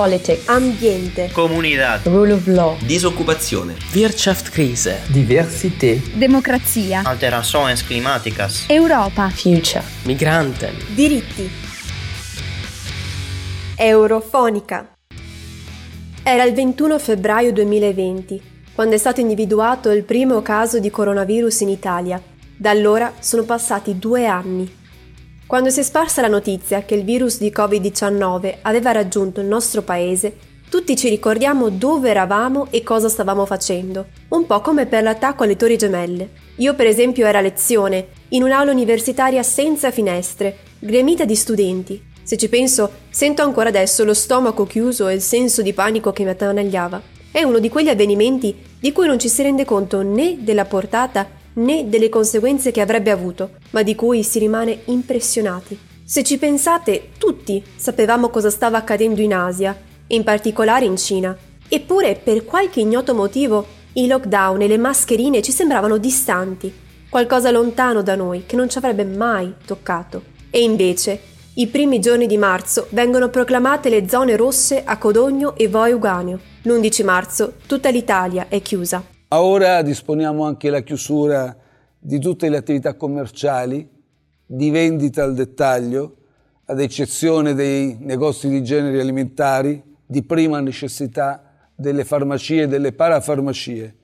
Politics, ambiente, comunità, rule of law, disoccupazione, Wirtschaftskrise, Diversität, democrazia, alterações climáticas, Europa, future, Migranten, diritti. Eurofonica. Era il 21 febbraio 2020, quando è stato individuato il primo caso di coronavirus in Italia. Da allora sono passati due anni. Quando si è sparsa la notizia che il virus di Covid-19 aveva raggiunto il nostro paese, tutti ci ricordiamo dove eravamo e cosa stavamo facendo, un po' come per l'attacco alle torri gemelle. Io per esempio ero a lezione, in un'aula universitaria senza finestre, gremita di studenti. Se ci penso, sento ancora adesso lo stomaco chiuso e il senso di panico che mi attanagliava. È uno di quegli avvenimenti di cui non ci si rende conto né della portata né delle conseguenze che avrebbe avuto, ma di cui si rimane impressionati. Se ci pensate, tutti sapevamo cosa stava accadendo in Asia, in particolare in Cina. Eppure, per qualche ignoto motivo, i lockdown e le mascherine ci sembravano distanti, qualcosa lontano da noi che non ci avrebbe mai toccato. E invece, i primi giorni di marzo vengono proclamate le zone rosse a Codogno e Voi Uganeo. L'11 marzo tutta l'Italia è chiusa. Ora disponiamo anche la chiusura di tutte le attività commerciali, di vendita al dettaglio, ad eccezione dei negozi di generi alimentari, di prima necessità, delle farmacie e delle parafarmacie.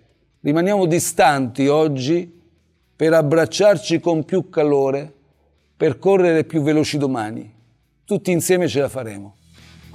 Rimaniamo distanti oggi per abbracciarci con più calore, per correre più veloci domani. Tutti insieme ce la faremo.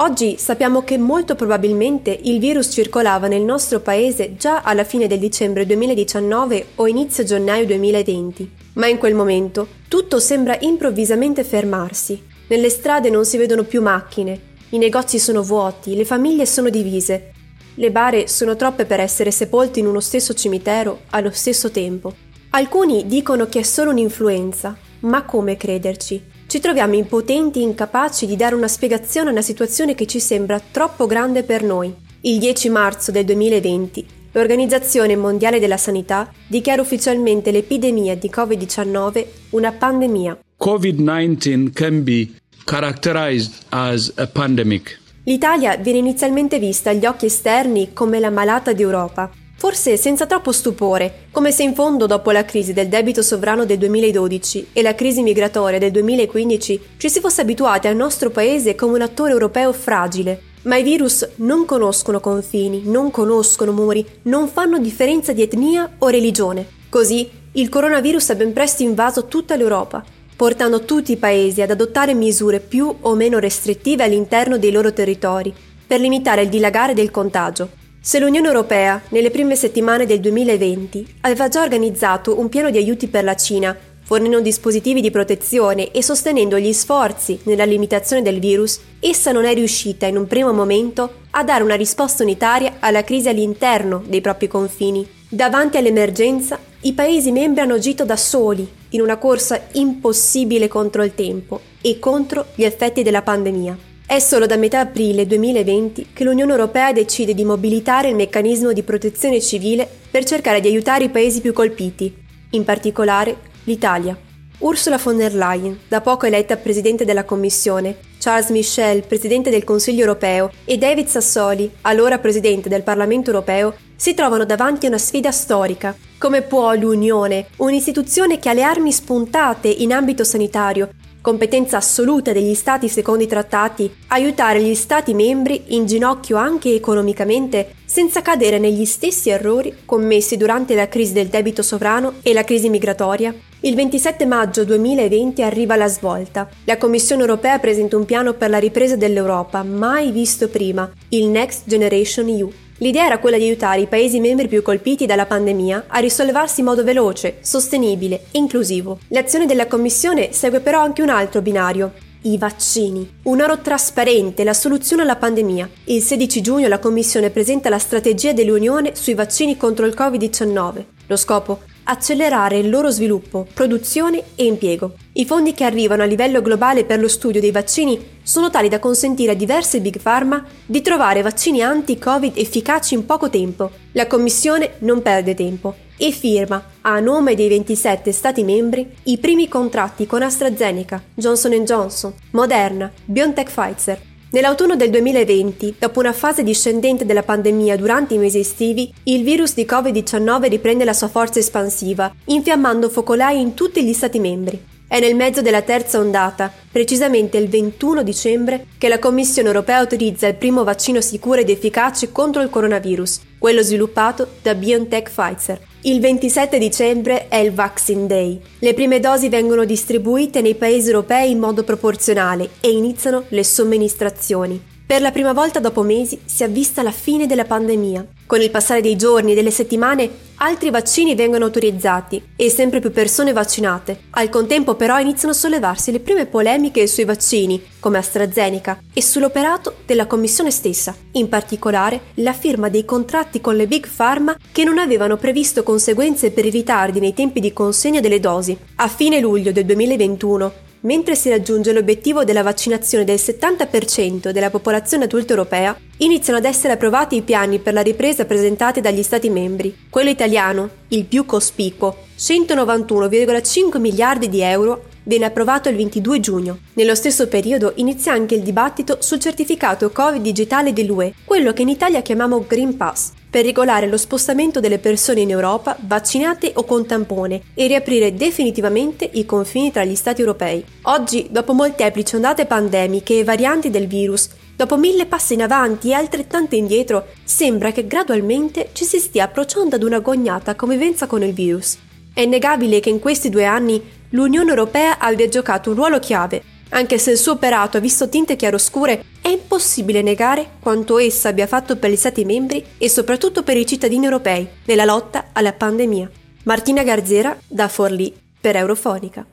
Oggi sappiamo che molto probabilmente il virus circolava nel nostro paese già alla fine del dicembre 2019 o inizio gennaio 2020, ma in quel momento tutto sembra improvvisamente fermarsi. Nelle strade non si vedono più macchine, i negozi sono vuoti, le famiglie sono divise, le bare sono troppe per essere sepolte in uno stesso cimitero allo stesso tempo. Alcuni dicono che è solo un'influenza, ma come crederci? Ci troviamo impotenti e incapaci di dare una spiegazione a una situazione che ci sembra troppo grande per noi. Il 10 marzo del 2020 l'Organizzazione Mondiale della Sanità dichiara ufficialmente l'epidemia di Covid-19 una pandemia. COVID-19 can be characterized as a pandemic. L'Italia viene inizialmente vista agli occhi esterni come la malata d'Europa, forse senza troppo stupore, come se in fondo dopo la crisi del debito sovrano del 2012 e la crisi migratoria del 2015 ci si fosse abituati al nostro paese come un attore europeo fragile. Ma i virus non conoscono confini, non conoscono muri, non fanno differenza di etnia o religione. Così il coronavirus ha ben presto invaso tutta l'Europa, portando tutti i paesi ad adottare misure più o meno restrittive all'interno dei loro territori per limitare il dilagare del contagio. Se l'Unione Europea, nelle prime settimane del 2020, aveva già organizzato un piano di aiuti per la Cina, fornendo dispositivi di protezione e sostenendo gli sforzi nella limitazione del virus, essa non è riuscita in un primo momento a dare una risposta unitaria alla crisi all'interno dei propri confini. Davanti all'emergenza, i Paesi membri hanno agito da soli, in una corsa impossibile contro il tempo e contro gli effetti della pandemia. È solo da metà aprile 2020 che l'Unione Europea decide di mobilitare il meccanismo di protezione civile per cercare di aiutare i paesi più colpiti, in particolare l'Italia. Ursula von der Leyen, da poco eletta Presidente della Commissione, Charles Michel, Presidente del Consiglio europeo, e David Sassoli, allora Presidente del Parlamento europeo, si trovano davanti a una sfida storica. Come può l'Unione, un'istituzione che ha le armi spuntate in ambito sanitario, competenza assoluta degli Stati secondo i trattati, aiutare gli Stati membri in ginocchio anche economicamente senza cadere negli stessi errori commessi durante la crisi del debito sovrano e la crisi migratoria? Il 27 maggio 2020 arriva la svolta. La Commissione europea presenta un piano per la ripresa dell'Europa, mai visto prima, il Next Generation EU. L'idea era quella di aiutare i Paesi membri più colpiti dalla pandemia a risollevarsi in modo veloce, sostenibile e inclusivo. L'azione della Commissione segue però anche un altro binario, i vaccini. Un oro trasparente, la soluzione alla pandemia. Il 16 giugno la Commissione presenta la strategia dell'Unione sui vaccini contro il Covid-19. Lo scopo? Accelerare il loro sviluppo, produzione e impiego. I fondi che arrivano a livello globale per lo studio dei vaccini sono tali da consentire a diverse big pharma di trovare vaccini anti-Covid efficaci in poco tempo. La Commissione non perde tempo e firma, a nome dei 27 Stati membri, i primi contratti con AstraZeneca, Johnson Johnson, Moderna, BioNTech Pfizer Nell'autunno del 2020, dopo una fase discendente della pandemia durante i mesi estivi, il virus di Covid-19 riprende la sua forza espansiva, infiammando focolai in tutti gli Stati membri. È nel mezzo della terza ondata, precisamente il 21 dicembre, che la Commissione europea autorizza il primo vaccino sicuro ed efficace contro il coronavirus, quello sviluppato da BioNTech Pfizer. Il 27 dicembre è il Vaccine Day. Le prime dosi vengono distribuite nei paesi europei in modo proporzionale e iniziano le somministrazioni. Per la prima volta dopo mesi si è vista la fine della pandemia. Con il passare dei giorni e delle settimane, altri vaccini vengono autorizzati e sempre più persone vaccinate. Al contempo però iniziano a sollevarsi le prime polemiche sui vaccini, come AstraZeneca, e sull'operato della Commissione stessa, in particolare la firma dei contratti con le Big Pharma che non avevano previsto conseguenze per i ritardi nei tempi di consegna delle dosi. A fine luglio del 2021, Mentre si raggiunge l'obiettivo della vaccinazione del 70% della popolazione adulta europea, iniziano ad essere approvati i piani per la ripresa presentati dagli Stati membri. Quello italiano, il più cospicuo, 191,5 miliardi di euro, viene approvato il 22 giugno. Nello stesso periodo inizia anche il dibattito sul certificato Covid digitale dell'UE, quello che in Italia chiamiamo Green Pass, per regolare lo spostamento delle persone in Europa vaccinate o con tampone e riaprire definitivamente i confini tra gli Stati europei. Oggi, dopo molteplici ondate pandemiche e varianti del virus, dopo mille passi in avanti e altrettante indietro, sembra che gradualmente ci si stia approcciando ad un'agognata convivenza con il virus. È innegabile che in questi due anni l'Unione Europea abbia giocato un ruolo chiave anche se il suo operato ha visto tinte chiaroscure, è impossibile negare quanto essa abbia fatto per gli Stati membri e soprattutto per i cittadini europei nella lotta alla pandemia. Martina Garzera da Forlì per Eurofonica.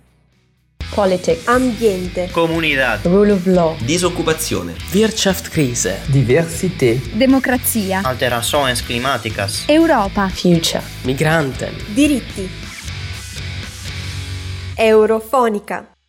Politics, Ambiente, Comunidad. rule of law, Disoccupazione. Wirtschaftskrise. Diversität. Democrazia. Alterações climáticas. Europa. future. Migranten. diritti. Eurofonica.